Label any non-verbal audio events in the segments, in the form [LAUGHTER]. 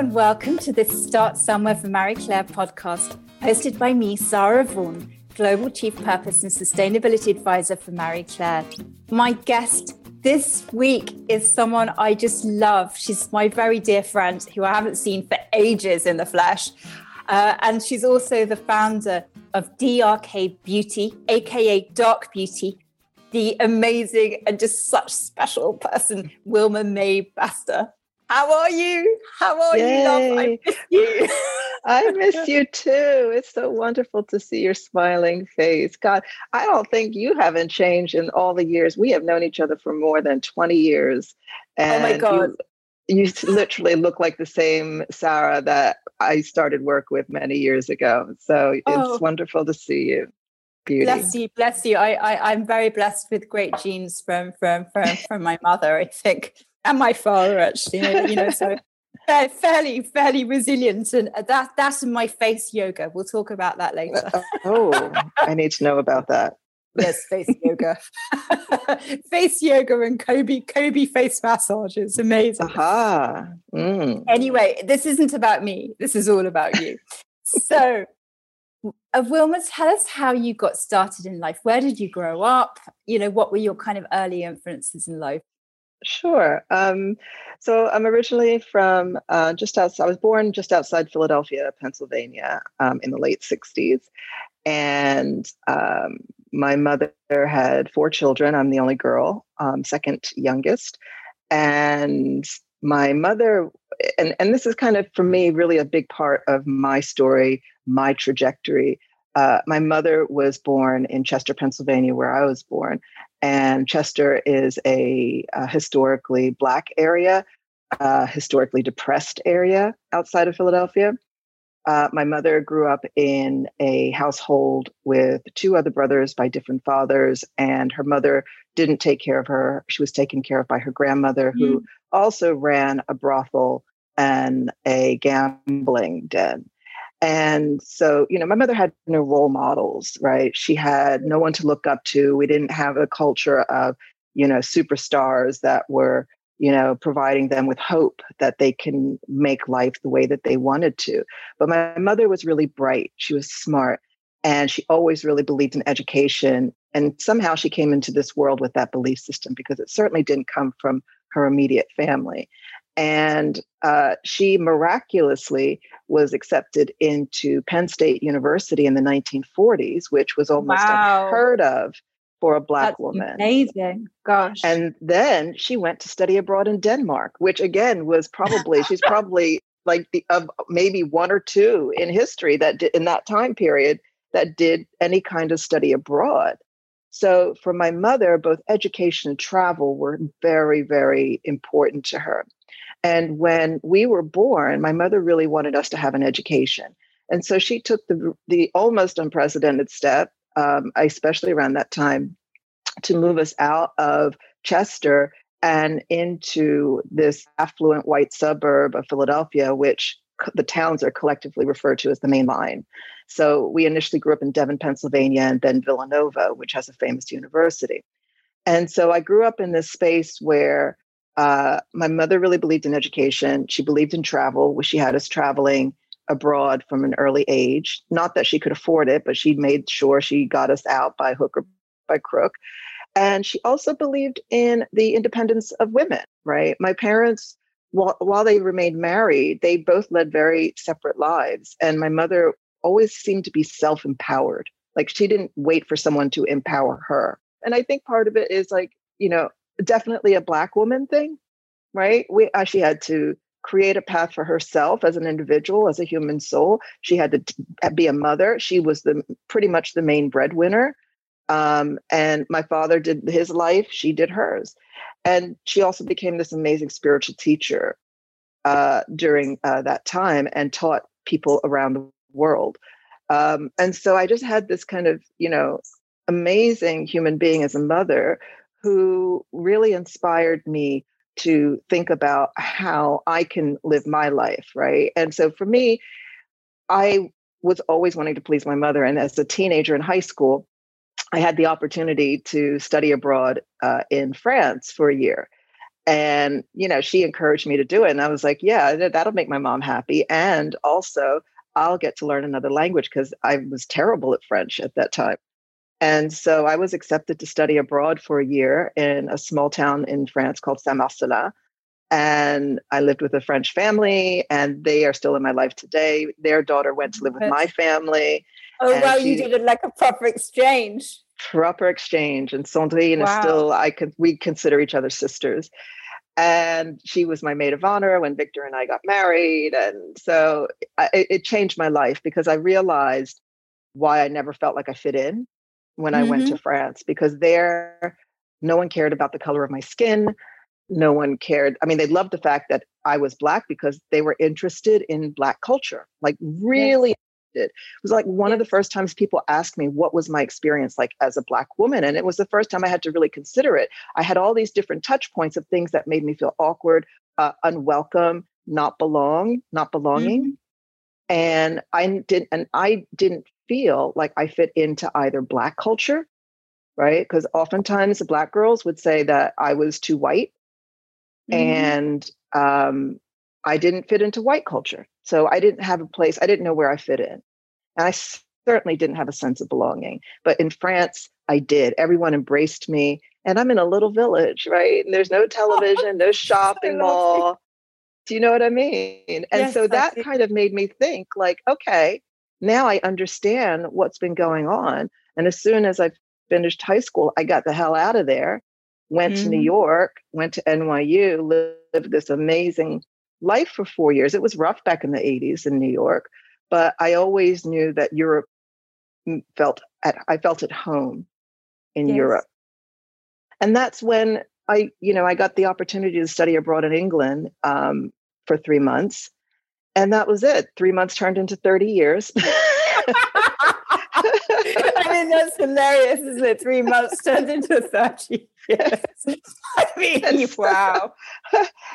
and welcome to this Start Somewhere for Marie Claire podcast, hosted by me, Sarah Vaughan, Global Chief Purpose and Sustainability Advisor for Marie Claire. My guest this week is someone I just love. She's my very dear friend who I haven't seen for ages in the flesh. Uh, and she's also the founder of DRK Beauty, aka Dark Beauty, the amazing and just such special person, Wilma Mae Basta. How are you? How are Yay. you, love? I miss you. [LAUGHS] I miss you too. It's so wonderful to see your smiling face. God, I don't think you haven't changed in all the years. We have known each other for more than 20 years. And oh my God. You, you literally look like the same Sarah that I started work with many years ago. So it's oh. wonderful to see you. Beauty. Bless you, bless you. I, I I'm very blessed with great genes from from from from my mother. I think and my father actually you know so [LAUGHS] fairly fairly resilient and that that's my face yoga we'll talk about that later uh, oh i need to know about that yes face yoga [LAUGHS] face yoga and kobe kobe face massage is amazing Aha. Mm. anyway this isn't about me this is all about you so uh, Wilma, tell us how you got started in life. Where did you grow up? You know, what were your kind of early influences in life? Sure. Um, so I'm originally from uh, just outside, I was born just outside Philadelphia, Pennsylvania um, in the late 60s. And um, my mother had four children. I'm the only girl, um, second youngest. And my mother, and, and this is kind of for me really a big part of my story, my trajectory. Uh, my mother was born in Chester, Pennsylvania, where I was born. And Chester is a, a historically Black area, a historically depressed area outside of Philadelphia. Uh, my mother grew up in a household with two other brothers by different fathers, and her mother didn't take care of her. She was taken care of by her grandmother, who mm. also ran a brothel and a gambling den. And so, you know, my mother had no role models, right? She had no one to look up to. We didn't have a culture of, you know, superstars that were, you know, providing them with hope that they can make life the way that they wanted to. But my mother was really bright. She was smart. And she always really believed in education. And somehow she came into this world with that belief system because it certainly didn't come from her immediate family. And uh, she miraculously was accepted into Penn State University in the 1940s, which was almost wow. unheard of for a black That's woman. Amazing. Gosh. And then she went to study abroad in Denmark, which again was probably, she's probably like the of maybe one or two in history that did, in that time period that did any kind of study abroad. So for my mother, both education and travel were very, very important to her. And when we were born, my mother really wanted us to have an education. And so she took the, the almost unprecedented step, um, especially around that time, to move us out of Chester and into this affluent white suburb of Philadelphia, which the towns are collectively referred to as the main line. So we initially grew up in Devon, Pennsylvania, and then Villanova, which has a famous university. And so I grew up in this space where uh, my mother really believed in education. She believed in travel. She had us traveling abroad from an early age. Not that she could afford it, but she made sure she got us out by hook or by crook. And she also believed in the independence of women, right? My parents, while, while they remained married, they both led very separate lives. And my mother always seemed to be self empowered. Like she didn't wait for someone to empower her. And I think part of it is like, you know, definitely a black woman thing, right? We uh, she had to create a path for herself as an individual, as a human soul. She had to t- uh, be a mother. She was the pretty much the main breadwinner. Um, and my father did his life, she did hers. And she also became this amazing spiritual teacher uh, during uh, that time and taught people around the world. Um, and so I just had this kind of, you know, amazing human being as a mother who really inspired me to think about how I can live my life, right? And so for me, I was always wanting to please my mother. And as a teenager in high school, I had the opportunity to study abroad uh, in France for a year. And, you know, she encouraged me to do it. And I was like, yeah, that'll make my mom happy. And also, I'll get to learn another language because I was terrible at French at that time. And so I was accepted to study abroad for a year in a small town in France called Saint Marcellin. And I lived with a French family, and they are still in my life today. Their daughter went to live with my family. Oh, wow, she, you did it like a proper exchange. Proper exchange. And Sandrine wow. is still, I could, we consider each other sisters. And she was my maid of honor when Victor and I got married. And so I, it changed my life because I realized why I never felt like I fit in when mm-hmm. I went to mm-hmm. France because there no one cared about the color of my skin. No one cared. I mean, they loved the fact that I was Black because they were interested in Black culture, like really. Yes. It was like one yes. of the first times people asked me what was my experience like as a Black woman. And it was the first time I had to really consider it. I had all these different touch points of things that made me feel awkward, uh, unwelcome, not belong, not belonging. Mm-hmm and i didn't and i didn't feel like I fit into either Black culture, right? Because oftentimes the Black girls would say that I was too white mm-hmm. and um, I didn't fit into white culture. So I didn't have a place, I didn't know where I fit in. And I certainly didn't have a sense of belonging. But in France, I did. Everyone embraced me. And I'm in a little village, right? And there's no [LAUGHS] television, no shopping mall. Do you know what I mean? And yes, so that kind of made me think like, okay, now I understand what's been going on. And as soon as I finished high school, I got the hell out of there, went mm-hmm. to New mm-hmm. York, went to NYU, lived this amazing life for four years. It was rough back in the 80s in New York, but I always knew that Europe felt at I felt at home in yes. Europe. And that's when I, you know, I got the opportunity to study abroad in England um, for three months and that was it. Three months turned into 30 years. [LAUGHS] I mean, that's hilarious, isn't it? Three months turned into 30 years. [LAUGHS] [LAUGHS] I mean, wow.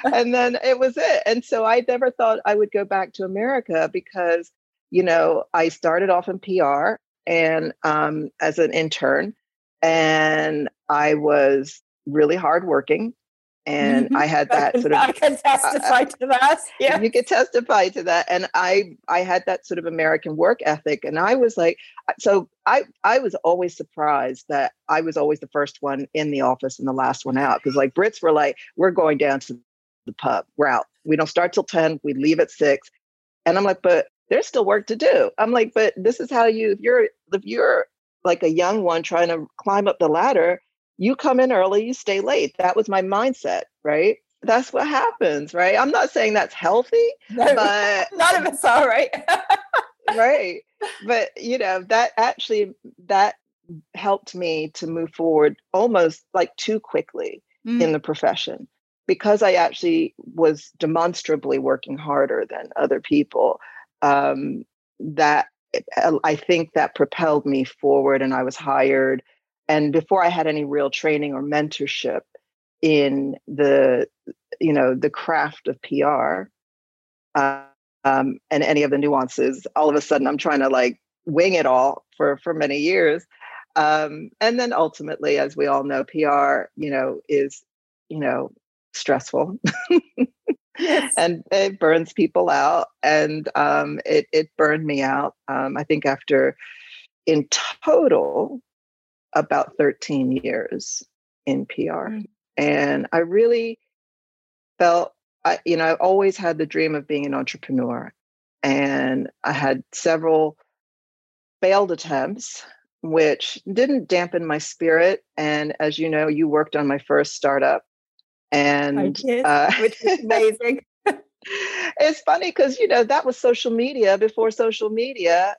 and then it was it. And so I never thought I would go back to America because, you know, I started off in PR and um, as an intern, and I was really hardworking and mm-hmm. [LAUGHS] I had that sort of. I can testify uh, to that. [LAUGHS] Yeah, you can testify to that. And I, I had that sort of American work ethic, and I was like, so I, I was always surprised that I was always the first one in the office and the last one out because like Brits were like, we're going down to the pub, we're out. We don't start till ten. We leave at six, and I'm like, but there's still work to do. I'm like, but this is how you. If you're if you're like a young one trying to climb up the ladder you come in early, you stay late. That was my mindset, right? That's what happens, right? I'm not saying that's healthy, [LAUGHS] but [LAUGHS] none of it's all right. [LAUGHS] right. But you know, that actually that helped me to move forward almost like too quickly mm. in the profession because I actually was demonstrably working harder than other people. Um, that I think that propelled me forward, and I was hired and before i had any real training or mentorship in the you know the craft of pr uh, um, and any of the nuances all of a sudden i'm trying to like wing it all for for many years um, and then ultimately as we all know pr you know is you know stressful yes. [LAUGHS] and it burns people out and um, it, it burned me out um, i think after in total about 13 years in PR. Mm-hmm. And I really felt, I, you know, I always had the dream of being an entrepreneur. And I had several failed attempts, which didn't dampen my spirit. And as you know, you worked on my first startup. And did, uh, which is [LAUGHS] amazing. it's funny because, you know, that was social media before social media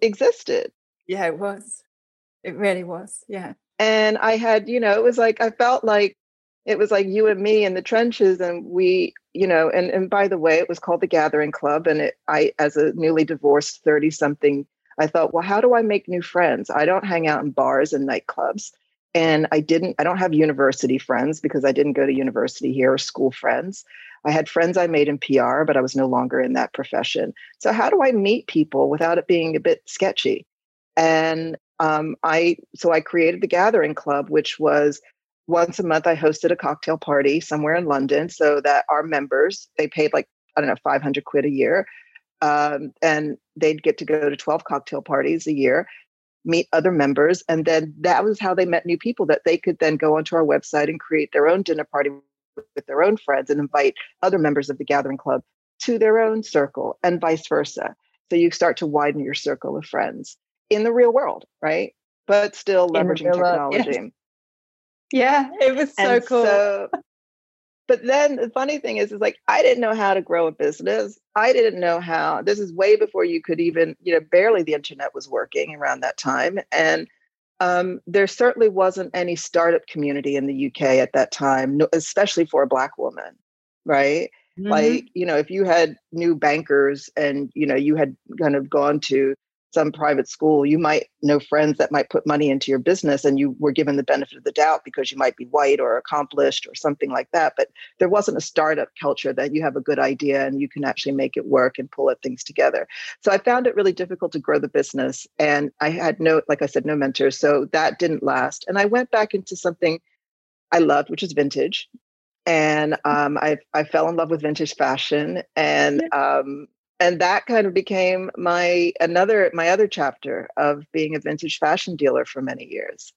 existed. Yeah, it was. It really was. Yeah. And I had, you know, it was like I felt like it was like you and me in the trenches and we you know and and by the way it was called the gathering club and it i as a newly divorced 30 something i thought well how do i make new friends i don't hang out in bars and nightclubs and i didn't i don't have university friends because i didn't go to university here or school friends i had friends i made in pr but i was no longer in that profession so how do i meet people without it being a bit sketchy and um, I so I created the Gathering Club, which was once a month I hosted a cocktail party somewhere in London so that our members, they paid like, I don't know, 500 quid a year. Um, and they'd get to go to 12 cocktail parties a year, meet other members. And then that was how they met new people that they could then go onto our website and create their own dinner party with their own friends and invite other members of the gathering club to their own circle and vice versa. So you start to widen your circle of friends in the real world, right? But still leveraging technology. Yeah, it was so and cool. So, but then the funny thing is, is like I didn't know how to grow a business. I didn't know how. This is way before you could even, you know, barely the internet was working around that time, and um, there certainly wasn't any startup community in the UK at that time, especially for a Black woman, right? Mm-hmm. Like, you know, if you had new bankers and, you know, you had kind of gone to some private school, you might know friends that might put money into your business and you were given the benefit of the doubt because you might be white or accomplished or something like that. But there wasn't a startup culture that you have a good idea and you can actually make it work and pull things together. So I found it really difficult to grow the business. And I had no, like I said, no mentors. So that didn't last. And I went back into something I loved, which is vintage. And um, I, I fell in love with vintage fashion. And um, and that kind of became my another my other chapter of being a vintage fashion dealer for many years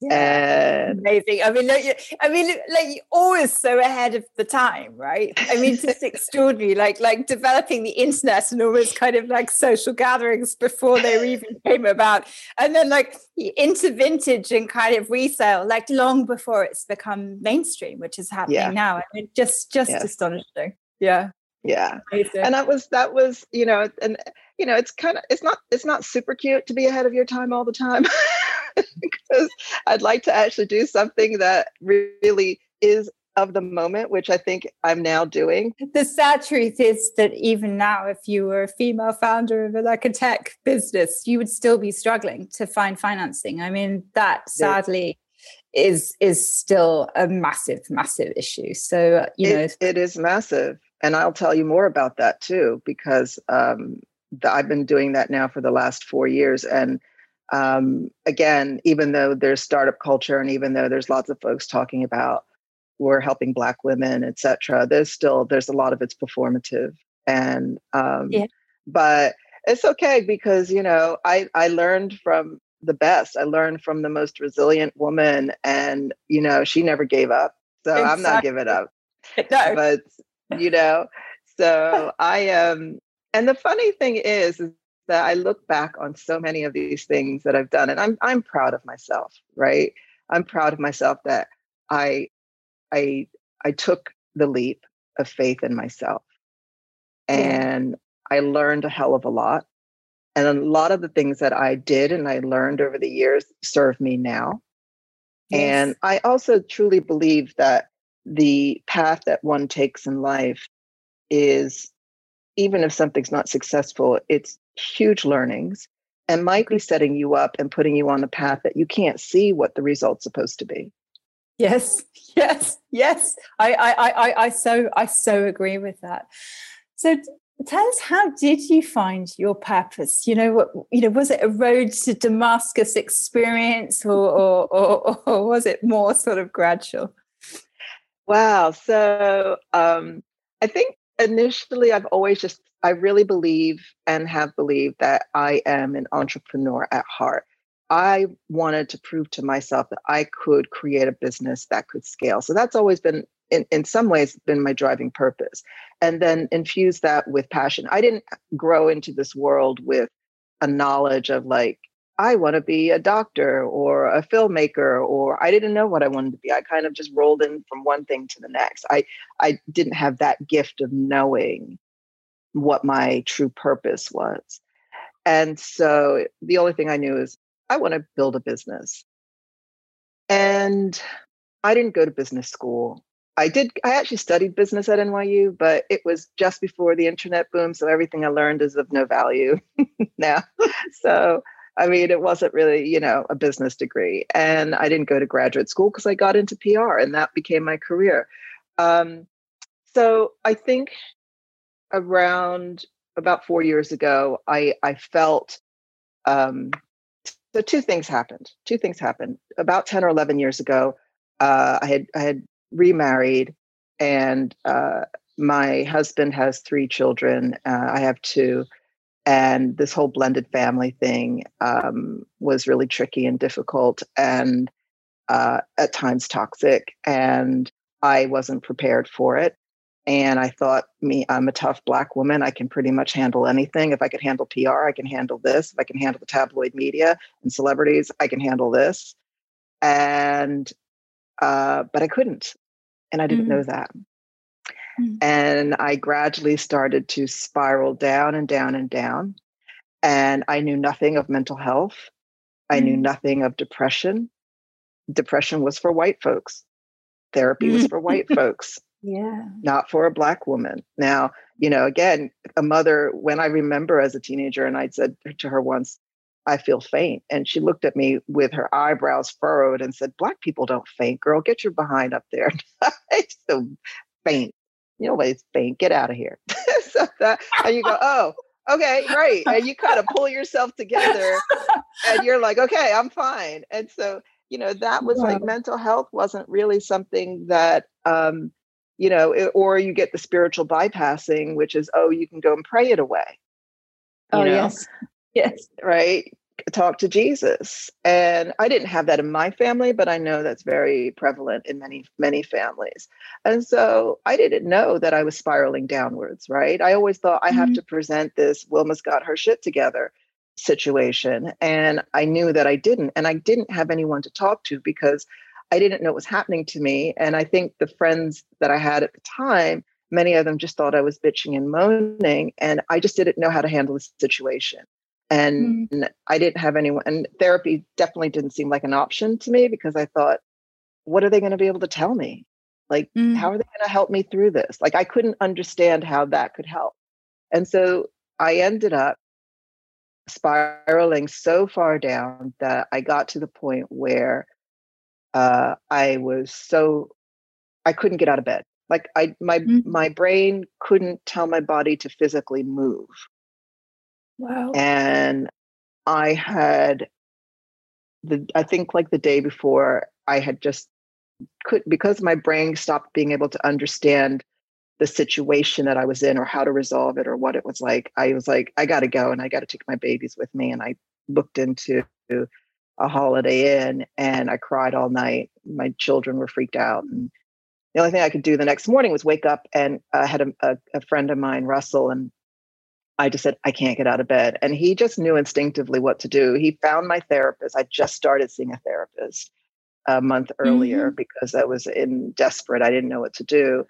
yeah, and amazing. I mean, like, I mean, like you're always so ahead of the time, right? I mean, [LAUGHS] just extraordinary. Like, like developing the internet and almost kind of like social gatherings before they even came about, and then like into vintage and kind of resale, like long before it's become mainstream, which is happening yeah. now. I mean, just just yes. astonishing. Yeah yeah. And that was that was you know and you know it's kind of it's not it's not super cute to be ahead of your time all the time [LAUGHS] because i'd like to actually do something that really is of the moment which i think i'm now doing. The sad truth is that even now if you were a female founder of a, like a tech business you would still be struggling to find financing. I mean that sadly is is still a massive massive issue. So you know it is massive and I'll tell you more about that too, because um, the, I've been doing that now for the last four years. And um, again, even though there's startup culture, and even though there's lots of folks talking about we're helping Black women, et cetera, there's still there's a lot of it's performative. And um, yeah. but it's okay because you know I I learned from the best. I learned from the most resilient woman, and you know she never gave up. So exactly. I'm not giving up. [LAUGHS] No. But you know? So I am, um, and the funny thing is, is that I look back on so many of these things that I've done and I'm I'm proud of myself, right? I'm proud of myself that I I I took the leap of faith in myself. And I learned a hell of a lot. And a lot of the things that I did and I learned over the years serve me now. Yes. And I also truly believe that the path that one takes in life is even if something's not successful, it's huge learnings and might be setting you up and putting you on a path that you can't see what the result's supposed to be. Yes, yes, yes. I, I, I, I so, I so agree with that. So, tell us, how did you find your purpose? You know, what, you know, was it a road to Damascus experience, or, or, or, or was it more sort of gradual? Wow. So um, I think initially I've always just, I really believe and have believed that I am an entrepreneur at heart. I wanted to prove to myself that I could create a business that could scale. So that's always been, in, in some ways, been my driving purpose. And then infuse that with passion. I didn't grow into this world with a knowledge of like, I want to be a doctor or a filmmaker, or I didn't know what I wanted to be. I kind of just rolled in from one thing to the next. I, I didn't have that gift of knowing what my true purpose was. And so the only thing I knew is I want to build a business. And I didn't go to business school. I did, I actually studied business at NYU, but it was just before the internet boom. So everything I learned is of no value [LAUGHS] now. so I mean, it wasn't really, you know, a business degree. And I didn't go to graduate school because I got into PR and that became my career. Um, so I think around about four years ago, I, I felt um, so two things happened. Two things happened. About 10 or 11 years ago, uh, I had I had remarried, and uh, my husband has three children. Uh, I have two, and this whole blended family thing um, was really tricky and difficult, and uh, at times toxic. And I wasn't prepared for it. And I thought, me, I'm a tough black woman. I can pretty much handle anything. If I could handle PR, I can handle this. If I can handle the tabloid media and celebrities, I can handle this. And, uh, but I couldn't. And I didn't mm-hmm. know that. Mm-hmm. And I gradually started to spiral down and down and down. And I knew nothing of mental health. I mm-hmm. knew nothing of depression. Depression was for white folks. Therapy was for [LAUGHS] white folks yeah not for a black woman now you know again a mother when i remember as a teenager and i said to her once i feel faint and she looked at me with her eyebrows furrowed and said black people don't faint girl get your behind up there [LAUGHS] i still faint you always faint get out of here [LAUGHS] so that, and you go oh okay right and you kind of pull yourself together and you're like okay i'm fine and so you know that was wow. like mental health wasn't really something that um you know, or you get the spiritual bypassing, which is, oh, you can go and pray it away. Oh, know? yes. Yes. Right. Talk to Jesus. And I didn't have that in my family, but I know that's very prevalent in many, many families. And so I didn't know that I was spiraling downwards, right? I always thought I mm-hmm. have to present this Wilma's got her shit together situation. And I knew that I didn't. And I didn't have anyone to talk to because I didn't know what was happening to me. And I think the friends that I had at the time, many of them just thought I was bitching and moaning. And I just didn't know how to handle the situation. And mm. I didn't have anyone, and therapy definitely didn't seem like an option to me because I thought, what are they going to be able to tell me? Like, mm. how are they going to help me through this? Like, I couldn't understand how that could help. And so I ended up spiraling so far down that I got to the point where uh, I was so I couldn't get out of bed. Like I my mm-hmm. my brain couldn't tell my body to physically move. Wow. And I had the I think like the day before I had just could because my brain stopped being able to understand the situation that I was in or how to resolve it or what it was like. I was like, I got to go and I got to take my babies with me. And I looked into a Holiday Inn and I cried all night. My children were freaked out. And the only thing I could do the next morning was wake up and I had a, a, a friend of mine, Russell, and I just said, I can't get out of bed. And he just knew instinctively what to do. He found my therapist. I just started seeing a therapist a month earlier mm-hmm. because I was in desperate. I didn't know what to do.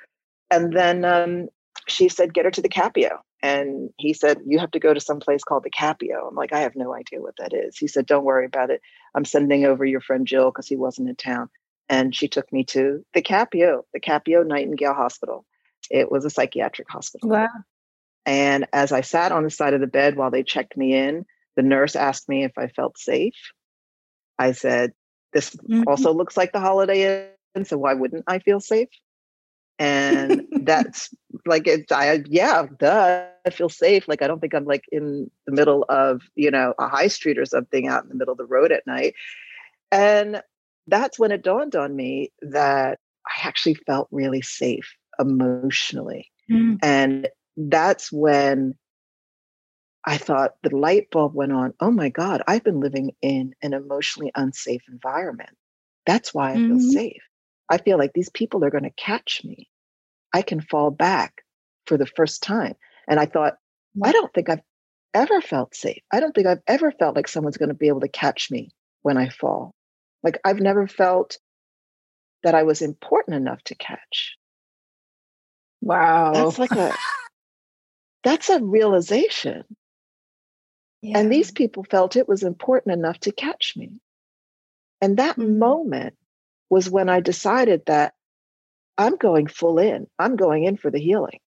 And then um, she said, get her to the Capio. And he said, You have to go to some place called the Capio. I'm like, I have no idea what that is. He said, Don't worry about it. I'm sending over your friend Jill because he wasn't in town. And she took me to the Capio, the Capio Nightingale Hospital. It was a psychiatric hospital. Wow. And as I sat on the side of the bed while they checked me in, the nurse asked me if I felt safe. I said, This mm-hmm. also looks like the Holiday Inn, so why wouldn't I feel safe? and that's like it's i yeah duh i feel safe like i don't think i'm like in the middle of you know a high street or something out in the middle of the road at night and that's when it dawned on me that i actually felt really safe emotionally mm. and that's when i thought the light bulb went on oh my god i've been living in an emotionally unsafe environment that's why i feel mm-hmm. safe I feel like these people are going to catch me. I can fall back for the first time. And I thought, I don't think I've ever felt safe. I don't think I've ever felt like someone's going to be able to catch me when I fall. Like I've never felt that I was important enough to catch. Wow. That's like a [LAUGHS] that's a realization. Yeah. And these people felt it was important enough to catch me. And that mm-hmm. moment was when I decided that I'm going full in. I'm going in for the healing.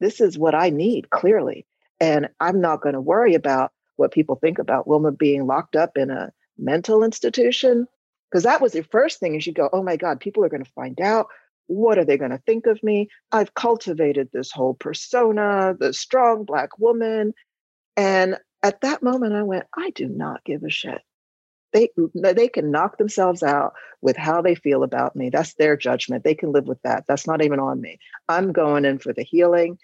This is what I need, clearly. And I'm not going to worry about what people think about Wilma being locked up in a mental institution. Because that was the first thing is you go, oh my God, people are going to find out. What are they going to think of me? I've cultivated this whole persona, the strong Black woman. And at that moment, I went, I do not give a shit. they they can knock themselves out with how they feel about me that's their judgment they can live with that that's not even on me i'm going in for the healing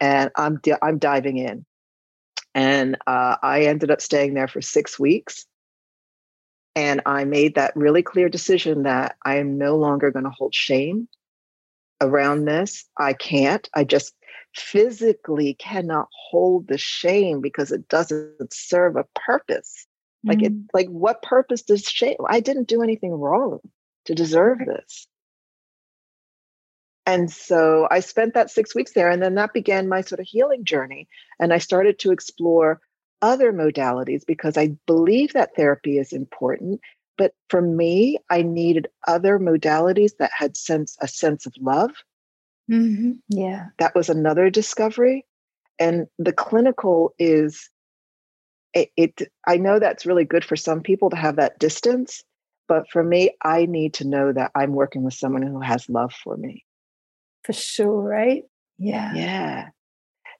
and i'm i'm diving in and uh, i ended up staying there for six weeks and i made that really clear decision that i am no longer going to hold shame around this i can't i just physically cannot hold the shame because it doesn't serve a purpose like mm. it like what purpose does shame? I didn't do anything wrong to deserve this. And so I spent that six weeks there, and then that began my sort of healing journey. And I started to explore other modalities because I believe that therapy is important. But for me, I needed other modalities that had sense a sense of love. Mm-hmm. Yeah, that was another discovery. And the clinical is it, it i know that's really good for some people to have that distance but for me i need to know that i'm working with someone who has love for me for sure right yeah yeah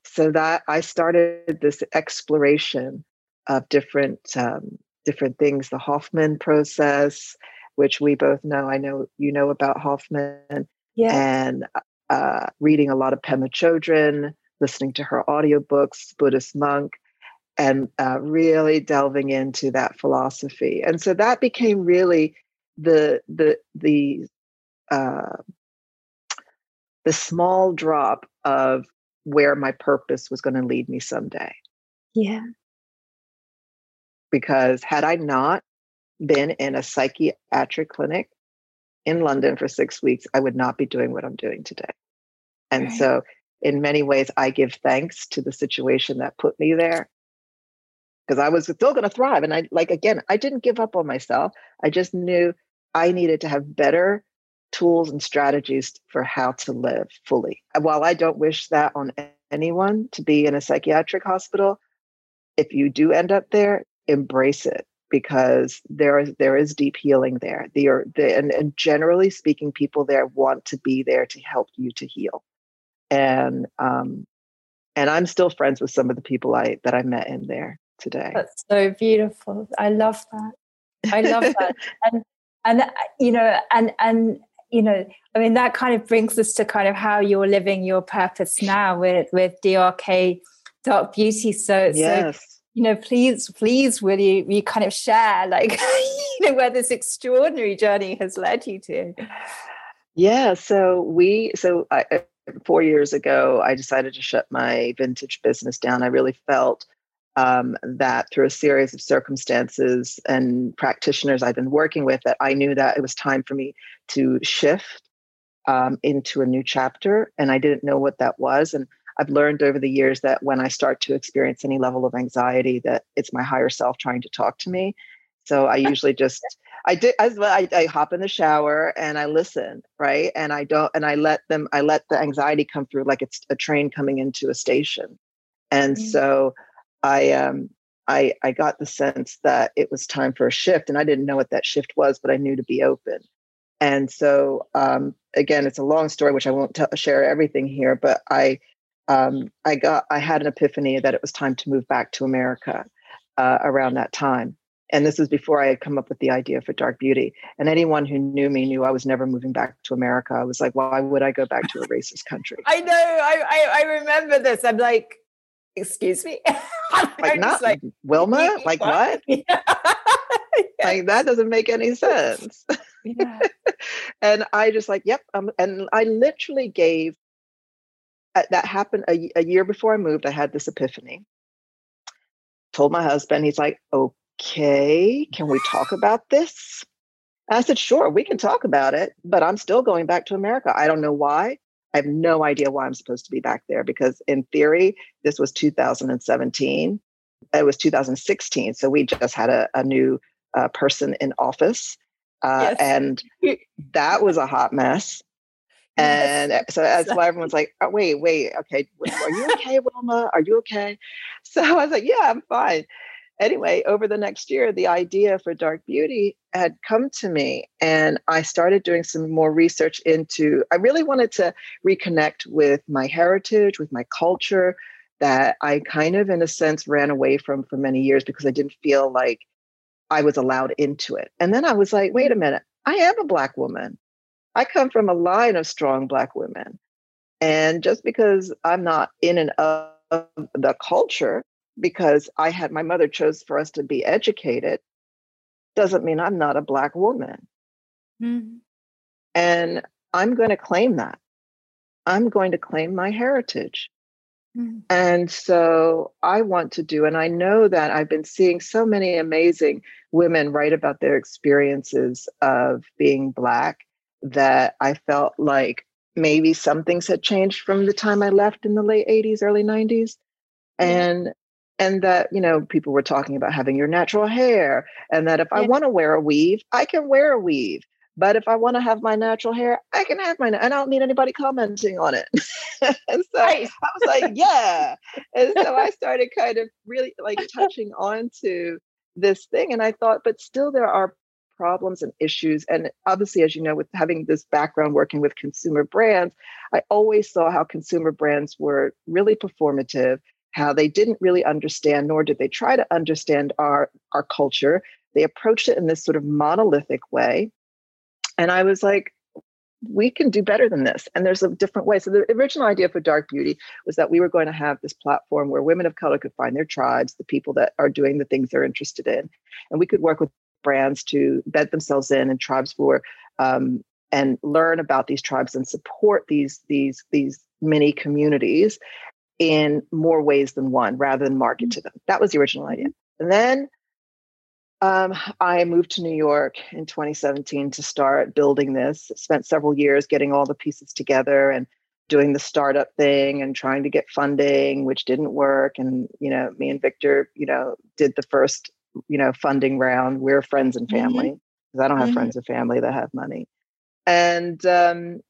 so that i started this exploration of different um, different things the hoffman process which we both know i know you know about hoffman yeah. and uh, reading a lot of pema chodron listening to her audiobooks buddhist monk and uh, really delving into that philosophy. And so that became really the the the uh, the small drop of where my purpose was going to lead me someday. Yeah. Because had I not been in a psychiatric clinic in London for six weeks, I would not be doing what I'm doing today. And right. so, in many ways, I give thanks to the situation that put me there because I was still going to thrive. And I, like, again, I didn't give up on myself. I just knew I needed to have better tools and strategies for how to live fully. While I don't wish that on anyone to be in a psychiatric hospital, if you do end up there, embrace it because there is there is deep healing there. The, the and, and generally speaking, people there want to be there to help you to heal. And um, and I'm still friends with some of the people I that I met in there today. That's so beautiful. I love that. I love that. [LAUGHS] and and uh, you know, and and you know, I mean, that kind of brings us to kind of how you're living your purpose now with with DRK Dark Beauty. So yes. so you know, please, please, will you you kind of share like [LAUGHS] you know where this extraordinary journey has led you to? Yeah. So we so I, uh, four years ago, I decided to shut my vintage business down. I really felt um, that through a series of circumstances and practitioners I've been working with, that I knew that it was time for me to shift um, into a new chapter. And I didn't know what that was. And I've learned over the years that when I start to experience any level of anxiety, that it's my higher self trying to talk to me. So I usually just I did as well. I, I hop in the shower and I listen, right? And I don't and I let them I let the anxiety come through like it's a train coming into a station. And mm-hmm. so I um I I got the sense that it was time for a shift, and I didn't know what that shift was, but I knew to be open. And so um, again, it's a long story, which I won't t- share everything here, but I um, I got I had an epiphany that it was time to move back to America uh, around that time. And this was before I had come up with the idea for Dark Beauty. And anyone who knew me knew I was never moving back to America. I was like, why would I go back to a racist country? [LAUGHS] I know. I, I, I remember this. I'm like, excuse me [LAUGHS] like not like wilma like what [LAUGHS] yeah. like that doesn't make any sense yeah. and i just like yep um, and i literally gave that happened a, a year before i moved i had this epiphany told my husband he's like okay can we talk about this and i said sure we can talk about it but i'm still going back to america i don't know why I have no idea why I'm supposed to be back there because, in theory, this was 2017. It was 2016. So we just had a, a new uh, person in office. Uh, yes. And [LAUGHS] that was a hot mess. And yes. so that's why everyone's like, oh, wait, wait, okay, are you okay, Wilma? Are you okay? [LAUGHS] So I was like, yeah, I'm fine anyway, over the next year, the idea for Dark Beauty had come to me, and I started doing some more research into. I really wanted to reconnect with my heritage, with my culture that I kind of, in a sense, ran away from for many years because I didn't feel like I was allowed into it. And then I was like, wait a mm-hmm. minute, I am a Black woman. I come from a line of strong Black women. And just because I'm not in and of the culture, because I had my mother chose for us to be educated, doesn't mean I'm not a Black woman. Mm-hmm. And I'm going to claim that. I'm going to claim my heritage. Mm-hmm. And so I want to do, and I know that I've been seeing so many amazing women write about their experiences of being Black that I felt like maybe some things had changed from the time I left in the late 80s, early 90s. And and that you know people were talking about having your natural hair and that if yeah. i want to wear a weave i can wear a weave but if I want to have my natural hair, I can have my, and I don't need anybody commenting on it. [LAUGHS] and so I was like, yeah. And [LAUGHS] so I started kind of really like touching on to this thing. And I thought, but still there are problems and issues. And obviously, as you know, with having this background working with consumer brands, I always saw how consumer brands were really performative, how they didn't really understand, nor did they try to understand our, our culture. They approached it in this sort of monolithic way and I was like, we can do better than this. And there's a different way. So the original idea for Dark Beauty was that we were going to have this platform where women of color could find their tribes, the people that are doing the things they're interested in. And we could work with brands to bed themselves in and tribes for um, and learn about these tribes and support these these these mini communities in more ways than one rather than market to them. That was the original idea. And then um, I moved to New York in 2017 to start building this. Spent several years getting all the pieces together and doing the startup thing and trying to get funding, which didn't work. And you know, me and Victor, you know, did the first, you know, funding round. We're friends and mm-hmm. family because mm-hmm. I don't have mm-hmm. friends and family that have money. And um,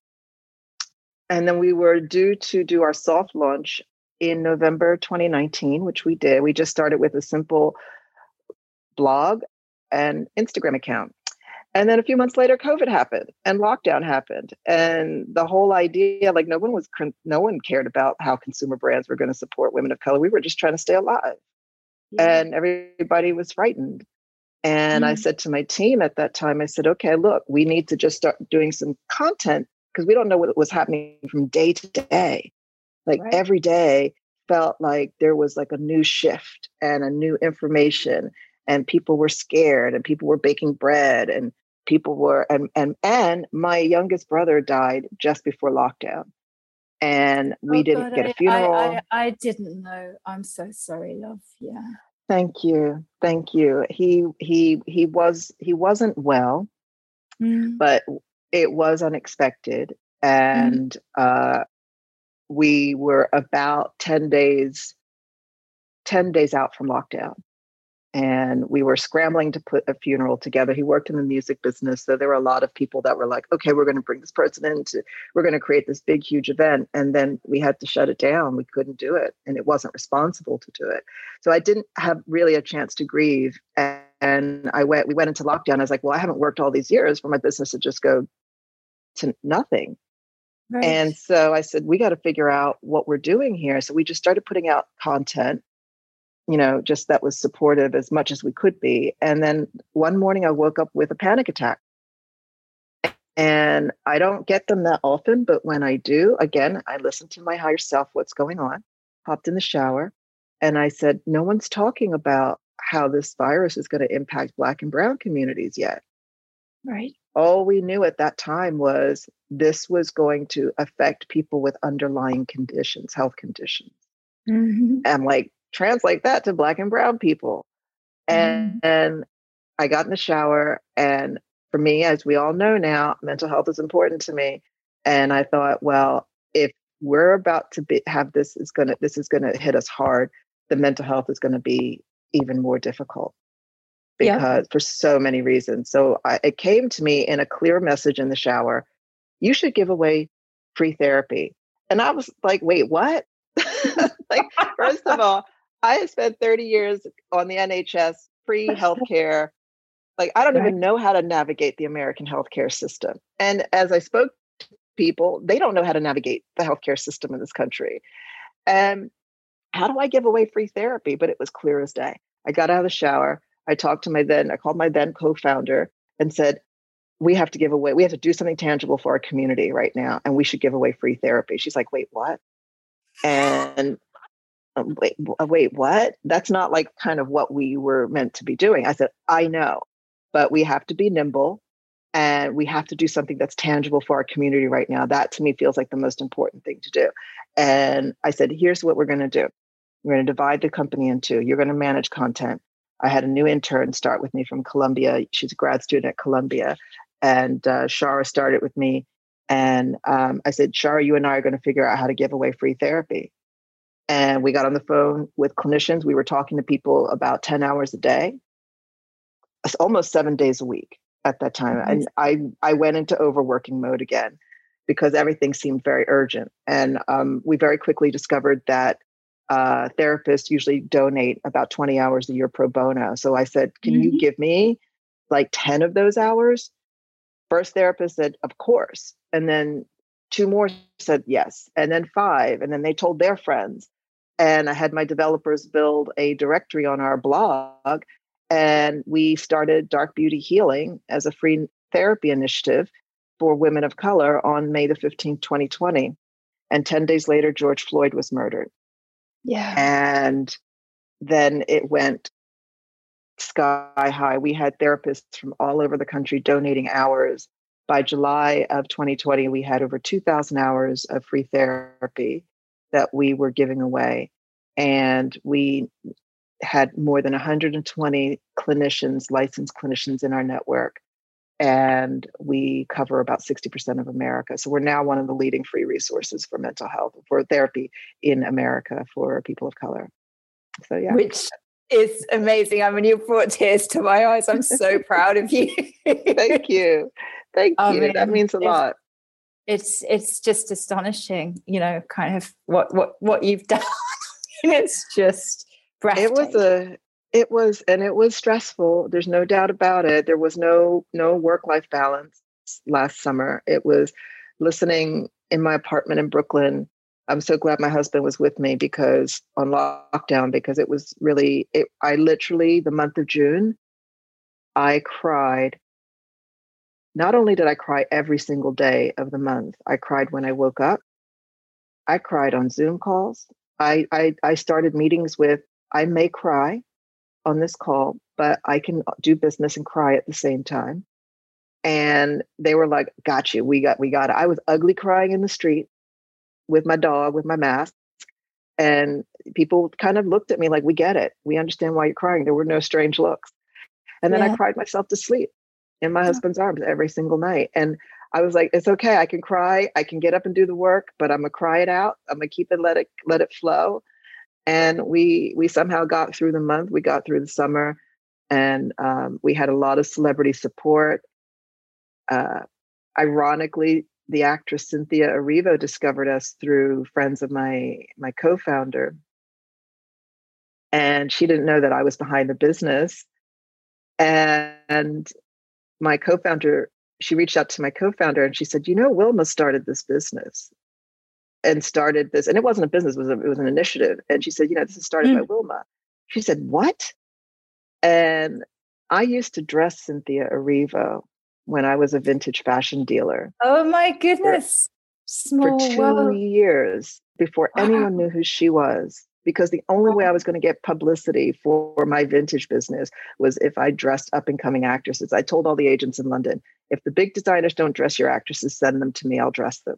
and then we were due to do our soft launch in November 2019, which we did. We just started with a simple blog and Instagram account. And then a few months later, COVID happened and lockdown happened. And the whole idea, like no one was, no one cared about how consumer brands were going to support women of color. We were just trying to stay alive. Yeah. And everybody was frightened. And mm I said to my team at that time, I said, okay, look, we need to just start doing some content because we don't know what was happening from day to day. Like right. every day felt like there was like a new shift and a new information and people were scared and people were baking bread and people were and and and my youngest brother died just before lockdown and we oh, didn't get a funeral I, I, I, didn't know. I'm so sorry love. Yeah. Thank you. Thank you. He he he was he wasn't well mm. but it was unexpected. Mm. and mm. uh we were about 10 days 10 days out from lockdown and we were scrambling to put a funeral together. He worked in the music business, so there were a lot of people that were like, "Okay, we're going to bring this person in. To, we're going to create this big, huge event," and then we had to shut it down. We couldn't do it, and it wasn't responsible to do it. So I didn't have really a chance to grieve, and I went. We went into lockdown. I was like, "Well, I haven't worked all these years for my business to just go to nothing." Right. And so I said, we got to figure out what we're doing here. So we just started putting out content you know, just that was supportive as much as we could be. And then one morning I woke up with a panic attack. And I don't get them that often, but when I do, again, I listen to my higher self, what's going on, hopped in the shower, and I said, No one's talking about how this virus is going to impact Black and Brown communities yet. Right. All we knew at that time was this was going to affect people with underlying conditions, health conditions. Mm-hmm. And like, translate that to black and brown people. And, mm. and I got in the shower and for me, as we all know now, mental health is important to me. And I thought, well, if we're about to be, have this is gonna this is gonna hit us hard, the mental health is gonna be even more difficult because yeah. for so many reasons. So I, it came to me in a clear message in the shower. You should give away free therapy. And I was like, wait, what? [LAUGHS] like, first of all, I have spent 30 years on the NHS, free healthcare. Like, I don't right. even know how to navigate the American healthcare system. And as I spoke to people, they don't know how to navigate the healthcare system in this country. And how do I give away free therapy? But it was clear as day. I got out of the shower. I talked to my then, I called my then co founder and said, we have to give away, we have to do something tangible for our community right now, and we should give away free therapy. She's like, wait, what? And wait, uh, wait, what? That's not like kind of what we were meant to be doing. I said, I know, but we have to be nimble and we have to do something that's tangible for our community right now. That to me feels like the most important thing to do. And I said, here's what we're going to do. We're going to divide the company in two. You're going to manage content. I had a new intern start with me from Columbia. She's a grad student at Columbia. And uh, Shara started with me. And um, I said, Shara, you and I are going to figure out how to give away free therapy. And we got on the phone with clinicians. We were talking to people about 10 hours a day, almost seven days a week at that time. And I, I went into overworking mode again because everything seemed very urgent. And um, we very quickly discovered that uh, therapists usually donate about 20 hours a year pro bono. So I said, Can mm-hmm. you give me like 10 of those hours? First therapist said, Of course. And then two more said yes. And then five. And then they told their friends. And I had my developers build a directory on our blog. And we started DRK Beauty Healing as a free therapy initiative for women of color on May the 15th, 2020. And 10 days later, George Floyd was murdered. Yeah. And then it went sky high. We had therapists from all over the country donating hours. By July of 2020, we had over 2,000 hours of free therapy that we were giving away. And we had more than 120 clinicians, licensed clinicians in our network. And we cover about 60% of America. So we're now one of the leading free resources for mental health, for therapy in America for people of color. So, yeah. Which is amazing. I mean, you brought tears to my eyes. I'm so proud of you. Thank you. Thank [LAUGHS] oh, you. Mean, that means a lot. It's it's just astonishing, you know, kind of what what what you've [LAUGHS] done. it's just it was a it was and it was stressful there's no doubt about it. There was no no work life balance last summer. It was listening in my apartment in brooklyn. I'm so glad my husband was with me because on lockdown because it was really it, i literally the month of june i cried not only did i cry every single day of the month i cried when i woke up i cried on zoom calls I, I, I started meetings with I may cry on this call, but I can do business and cry at the same time. And they were like, got you. We got, we got it. I was ugly crying in the street with my dog, with my mask. And people kind of looked at me like, we get it. We understand why you're crying. There were no strange looks. And then yeah. I cried myself to sleep in my husband's arms every single night. And I was like, it's okay. I can cry. I can get up and do the work, but I'm gonna cry it out. I'm gonna keep it, let it, let it flow and we we somehow got through the month we got through the summer and um, we had a lot of celebrity support uh, ironically the actress cynthia erivo discovered us through friends of my my co-founder and she didn't know that i was behind the business and my co-founder she reached out to my co-founder and she said you know wilma started this business and started this, and it wasn't a business; it was a, it was an initiative. And she said, "You know, this is started mm. by Wilma." She said, "What?" And I used to dress Cynthia Erivo when I was a vintage fashion dealer. Oh my goodness! For, for two world. years before wow. anyone knew who she was. Because the only way I was going to get publicity for my vintage business was if I dressed up and coming actresses. I told all the agents in London, if the big designers don't dress your actresses, send them to me, I'll dress them.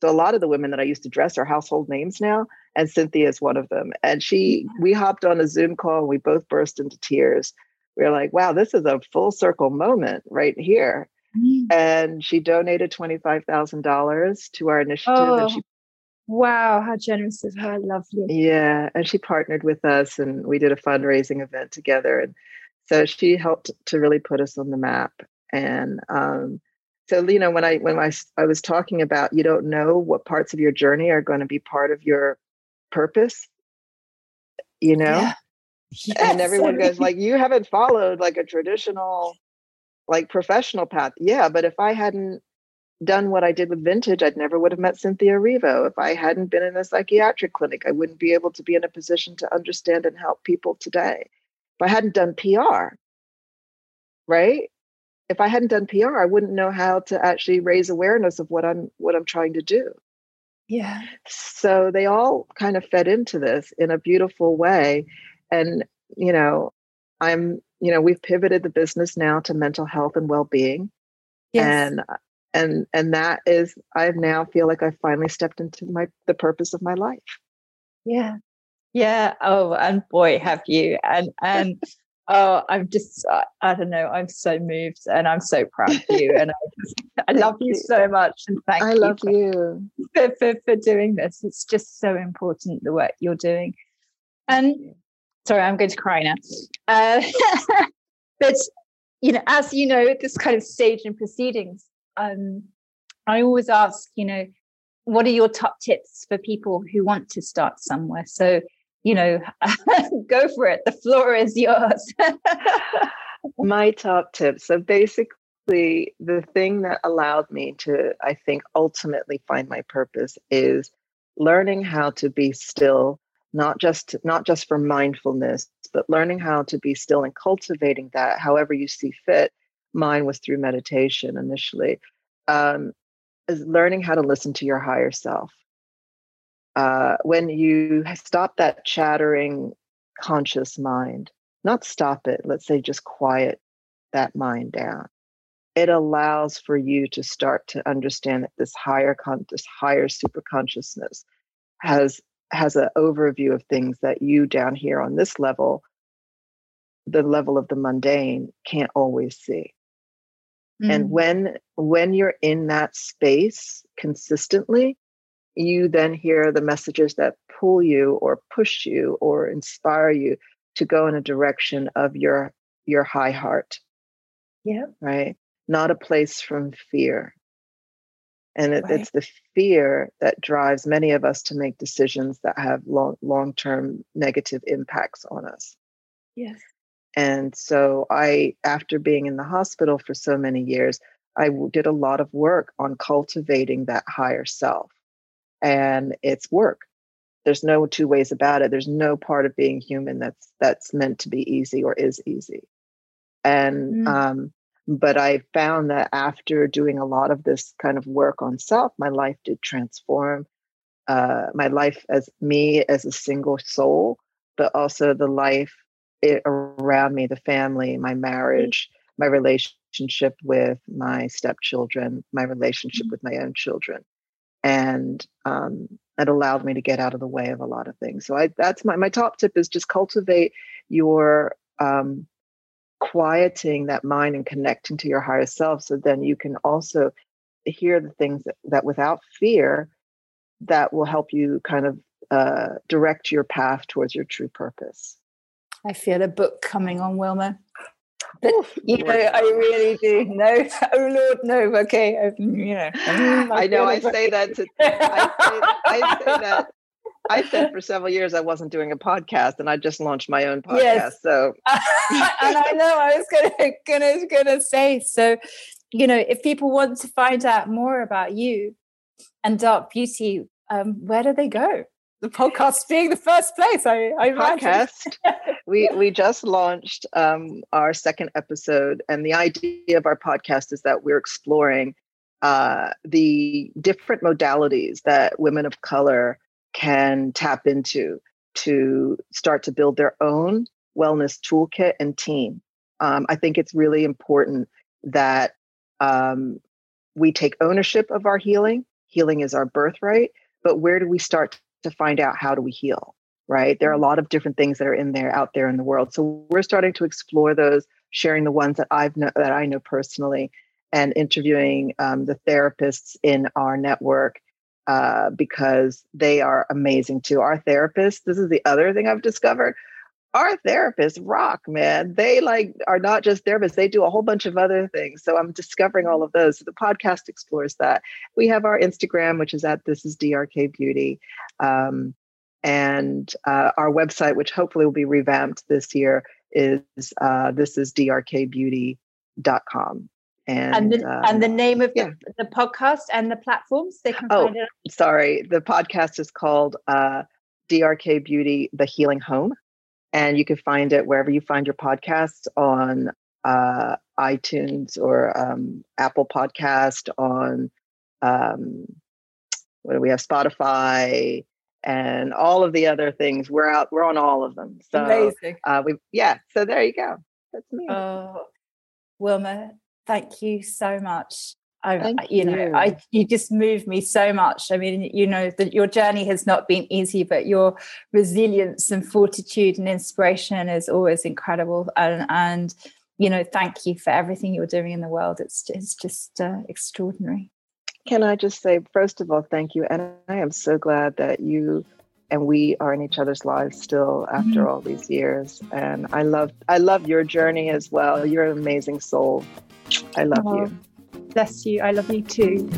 So a lot of the women that I used to dress are household names now, and Cynthia is one of them. And she, we hopped on a Zoom call, and we both burst into tears. We were like, "Wow, this is a full circle moment right here." Mm-hmm. And she donated twenty five thousand dollars to our initiative, oh, and she Wow, how generous of her. Lovely. Yeah. And she partnered with us and we did a fundraising event together. And so she helped to really put us on the map. And um, so you know when i when I, I was talking about you don't know what parts of your journey are going to be part of your purpose you know yeah. yes. and everyone goes like you haven't followed like a traditional like professional path yeah but if i hadn't done what i did with vintage i'd never would have met cynthia erivo if i hadn't been in a psychiatric clinic i wouldn't be able to be in a position to understand and help people today if I hadn't done PR, right? If I hadn't done PR, I wouldn't know how to actually raise awareness of what I'm what I'm trying to do. Yeah. So they all kind of fed into this in a beautiful way. And, you know, I'm, you know, we've pivoted the business now to mental health and well-being. Yes. And and and that is I now feel like I finally stepped into my the purpose of my life. Yeah. Yeah. Oh, and boy, have you. And and [LAUGHS] oh, I'm just I don't know, I'm so moved and I'm so proud of you. And I just I love you so much and thank I you. I love for, you for, for, for doing this. It's just so important the work you're doing. And sorry, I'm going to cry now. Uh, [LAUGHS] but you know, as you know, this kind of stage in proceedings, um, I always ask, you know, what are your top tips for people who want to start somewhere? So, you know, [LAUGHS] go for it. The floor is yours. [LAUGHS] My top tips. So basically, the thing that allowed me to, I think, ultimately find my purpose is learning how to be still not just not just for mindfulness but learning how to be still and cultivating that however you see fit mine was through meditation initially um, is learning how to listen to your higher self. Uh, when you stop that chattering conscious mind not stop it let's say just quiet that mind down it allows for you to start to understand that this higher con- this higher super consciousness has has an overview of things that you down here on this level the level of the mundane can't always see mm. and when when you're in that space consistently you then hear the messages that pull you or push you or inspire you to go in a direction of your your high heart. Yeah right? Not a place from fear. And it, right. it's the fear that drives many of us to make decisions that have long long term negative impacts on us. Yes and so I, after being in the hospital for so many years, I did a lot of work on cultivating that higher self. And it's work. There's no two ways about it. There's no part of being human that's that's meant to be easy or is easy. And mm. um, but I found that after doing a lot of this kind of work on self, my life did transform. Uh, my life as me as a single soul, but also the life it, around me the family my mm. marriage my relationship with my stepchildren my relationship mm-hmm. with my own children and um, it allowed me to get out of the way of a lot of things so i that's my, my top tip is just cultivate your um, quieting that mind and connecting to your higher self so then you can also hear the things that, that without fear that will help you kind of uh, direct your path towards your true purpose I feel a book coming on Wilma. But you know, I really do. No, [LAUGHS] oh Lord, no. Okay, I, you know. I, know. I say that. To, I, say, I say that. [LAUGHS] I said for several years I wasn't doing a podcast, and I just launched my own podcast. Yes. So, [LAUGHS] and I know I was gonna gonna gonna say so. You know, if people want to find out more about you and DRK Beauty, um, where do they go? The podcast being the first place. I, I podcast. we we just launched um, our second episode, and the idea of our podcast is that we're exploring uh, the different modalities that women of color can tap into to start to build their own wellness toolkit and team. Um, I think it's really important that um, we take ownership of our healing. Healing is our birthright, but where do we start to find out how do we heal right? There are a mm-hmm. lot of different things that are in there out there in the world. So we're starting to explore those sharing the ones that i've know, that i know personally and interviewing um, the therapists in our network uh, because they are amazing too. Our therapists this is the other thing i've discovered our therapists rock man. They like are not just therapists they do a whole bunch of other things. So i'm discovering all of those. So the podcast explores that. We have our instagram which is at this is drk beauty um, and uh, our website which hopefully will be revamped this year is uh, this is drkbeauty.com and and the, um, and the name of yeah. the, the, podcast and the platforms they can oh, sorry. The podcast is called uh, drk beauty the healing home And you can find it wherever you find your podcasts on uh, iTunes or um, Apple Podcast, on um, what do we have? Spotify and all of the other things. We're out. We're on all of them. So Amazing. Uh, we yeah. So there you go. That's me. Oh, Wilma, thank you so much. I, Thank you know, you. I you just move me so much. I mean, you know, that your journey has not been easy, but your resilience and fortitude and inspiration is always incredible. And and you know, thank you for everything you're doing in the world. It's it's just uh, extraordinary. Can I just say, first of all, thank you. And I am so glad that you and we are in each other's lives still after Mhm. all these years. And I love I love your journey as well. You're an amazing soul. I love Oh, you. Bless you. I love you too.